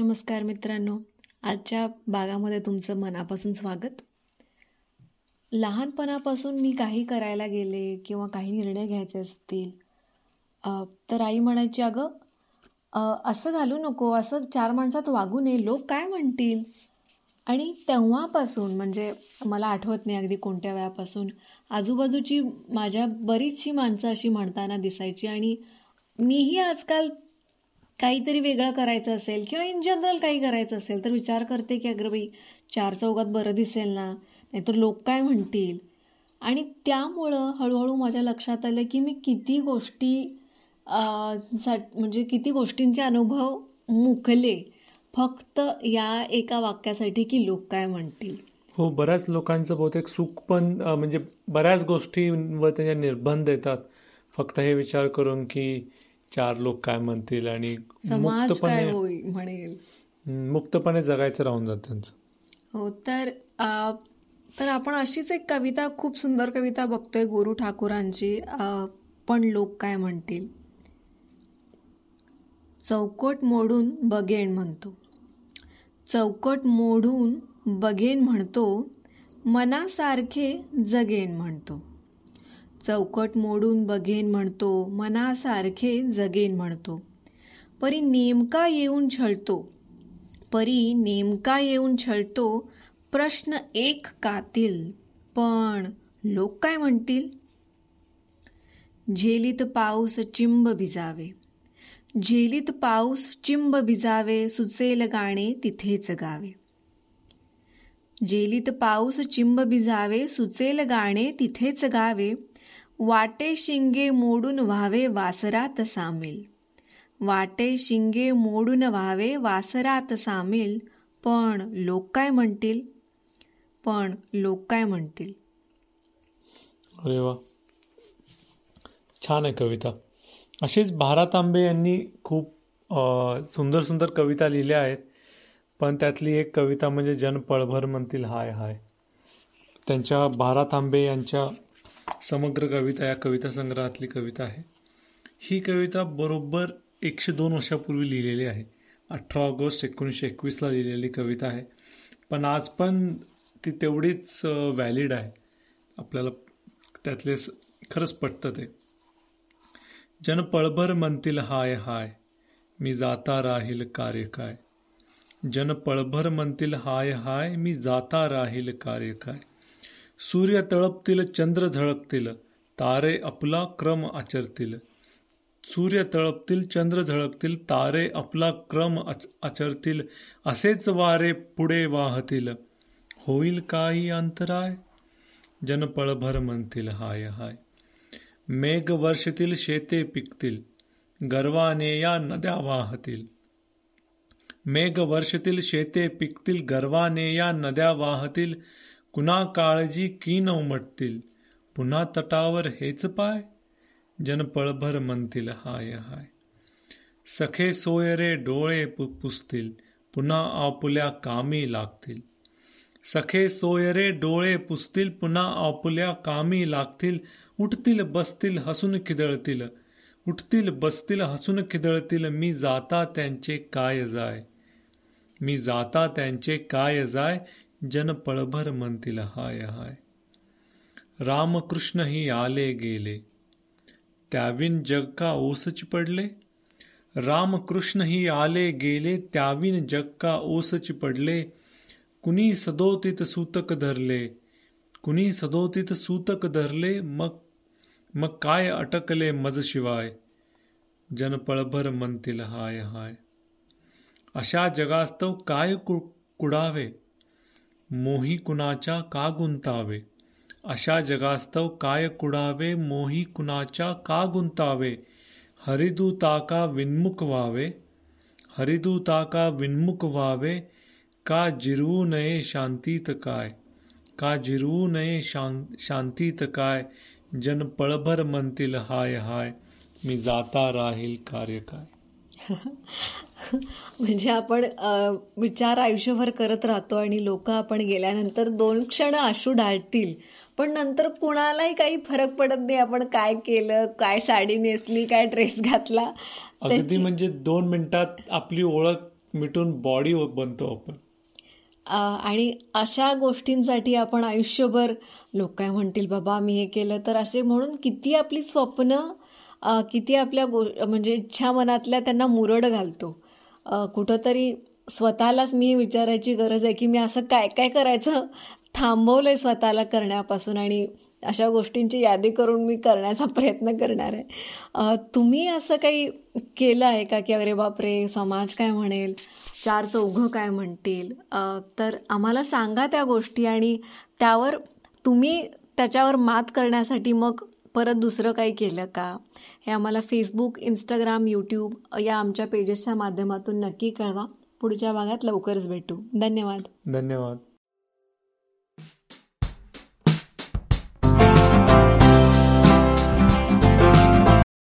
नमस्कार मित्रांनो. आजच्या बागामध्ये तुमचं मनापासून स्वागत. लहानपणापासून मी काही करायला गेले किंवा काही निर्णय घ्यायचे असतील तर आई म्हणायची अगं असं घालू नको असं चार माणसात वागू नये लोक काय म्हणतील? आणि तेव्हापासून म्हणजे मला आठवत नाही अगदी कोणत्या वेळापासून आजूबाजूची माझ्या बरीचशी माणसं अशी म्हणताना दिसायची आणि मीही आजकाल काहीतरी वेगळं करायचं असेल किंवा इन जनरल काही करायचं असेल तर विचार करते की अगं बाई चार चौघात बरं दिसेल ना? नाहीतर लोक काय म्हणतील? आणि त्यामुळं हळूहळू माझ्या लक्षात आलं की मी किती गोष्टी सा- म्हणजे किती गोष्टींचे अनुभव मुकले फक्त या एका वाक्यासाठी की लोक काय म्हणतील. हो बऱ्याच लोकांचं बहुतेक सुख पण म्हणजे बऱ्याच गोष्टींवर त्यांच्या निर्बंध येतात. फक्त हे विचार करून की चार लोक काय म्हणतील आणि समाज मुक्तपणे काय होईल म्हणेल मुक्तपणे जगायचं राहून जात त्यांचं. हो तर तर आपण अशीच एक कविता खूप सुंदर कविता बघतोय गुरु ठाकूरांची. पण लोक काय म्हणतील? चौकट मोडून बघेन म्हणतो. चौकट मोडून बघेन म्हणतो. मनासारखे जगेन म्हणतो. चौकट मोडून बघेन म्हणतो मनासारखे जगेन म्हणतो. परी नेमका येऊन छळतो. परी नेमका येऊन छळतो प्रश्न एक कातील पण लोक काय म्हणतील? झेलीत पाऊस चिंब भिजावे. झेलीत पाऊस चिंब भिजावे सुचेल गाणे तिथेच गावे. जेलीत पाऊस चिंब भिजावे सुचेल गाणे तिथेच गावे. वाटे शिंगे मोडून व्हावे वासरात सामील. वाटे शिंगे मोडून व्हावे वासरात सामील. पण लोक काय म्हणतील? पण लोक काय म्हणतील? अरे वा. छान आहे कविता. अशीच भारा तांबे यांनी खूप सुंदर सुंदर कविता लिहिल्या आहेत. पण त्यातली एक कविता म्हणजे जन पळभर म्हणतील हाय हाय. त्यांच्या भारा तांबे यांच्या समग्र कविता या कविता संग्रहातली कविता आहे. ही कविता बरोबर एकशे दोन वर्षापूर्वी लिहिलेली आहे. अठरा ऑगस्ट एकोणीसशे एकवीसला लिहिलेली कविता आहे. पण आज पण ती तेवढीच व्हॅलिड आहे. आपल्याला त्यातले खरंच पटतं ते. जन पळभर म्हणतील हाय हाय मी जाता राहील कार्य काय? जन पळभर म्हणतील हाय हाय मी जाता राहील कार्य काय? सूर्य तळपतील चंद्र झळकतील तारे आपला क्रम आचरतील. सूर्य तळपतील चंद्र झळकतील तारे आपला क्रम आच- आचरतील असेच वारे पुढे वाहतील. होईल काही अंतराय? जनपळभर म्हणतील हाय हाय. मेघ वर्षतील शेते पिकतील. गर्वाने या नद्या वाहतील. मेघ वर्षतील शेते पिकतील. गर्वाने या नद्या वाहतील. कुणा काळजी की न उमटतील? पुन्हा तटावर हेच पाय? जन पळभर म्हणतील हाय हाय. सखे सोयरे डोळे पुसतील. पुन्हा आपुल्या कामी लागतील. सखे सोयरे डोळे पुसतील. पुन्हा आपुल्या कामी लागतील. उठतील बसतील हसून खिदळतील. उठतील बसतील हसून खिदळतील. मी जाता त्यांचे काय जाय? मी जाता त्यांचे काय जाय? जन पळभर म्हणतील हाय हाय. रामकृष्णही आले गेले. त्याविन जग का ओसच पडले? रामकृष्णही आले गेले त्याविन जग का ओसच पडले? कुणी सदोतीत सूतक धरले? कुणी सदोतीत सूतक धरले? मग मग काय अटकले मज शिवाय? जन पळभर म्हणतील हाय हाय. अशा जगास्तव काय कु कुडावे? मोही कुणाच्या का गुंतावे? अशा जगास्तव काय कुडावे? मोही कुणाच्या का गुंतावे? हरिदूताका विन्मुख व्हावे? हरिदूताका विन्मुख व्हावे? का जिरवू नये शांतीत काय? का जिरवू नये शां शांतीत काय? जन पळभर म्हणतील हाय हाय मी जाता राहील कार्य काय? म्हणजे आपण विचार आयुष्यभर करत राहतो आणि लोक आपण गेल्यानंतर दोन क्षण आशू ढाळतील पण नंतर कुणालाही काही फरक पडत नाही. आपण काय केलं काय साडी नेसली काय ड्रेस घातला. अगदी म्हणजे दोन मिनिटात आपली ओळख मिटून बॉडी बनतो आपण. आणि अशा गोष्टींसाठी आपण आयुष्यभर लोक काय म्हणतील बाबा मी हे केलं. तर असे म्हणून किती आपली स्वप्न किती आपल्या गो म्हणजे इच्छा मनातल्या त्यांना मुरड घालतो. कुठंतरी स्वतःलाच मी विचारायची गरज आहे की मी असं काय काय करायचं? थांबवलं आहे स्वतःला करण्यापासून आणि अशा गोष्टींची यादी करून मी करण्याचा प्रयत्न करणार आहे. तुम्ही असं काही केलं आहे का की अरे बापरे समाज काय म्हणेल? चार चौघं काय म्हणतील? तर आम्हाला सांगा त्या गोष्टी आणि त्यावर तुम्ही त्याच्यावर मात करण्यासाठी मग परत दुसरं काही केलं का? हे आम्हाला फेसबुक इंस्टाग्राम यूट्यूब या आमच्या पेजेसच्या माध्यमातून नक्की कळवा. पुढच्या भागात लवकरच भेटू. धन्यवाद. धन्यवाद.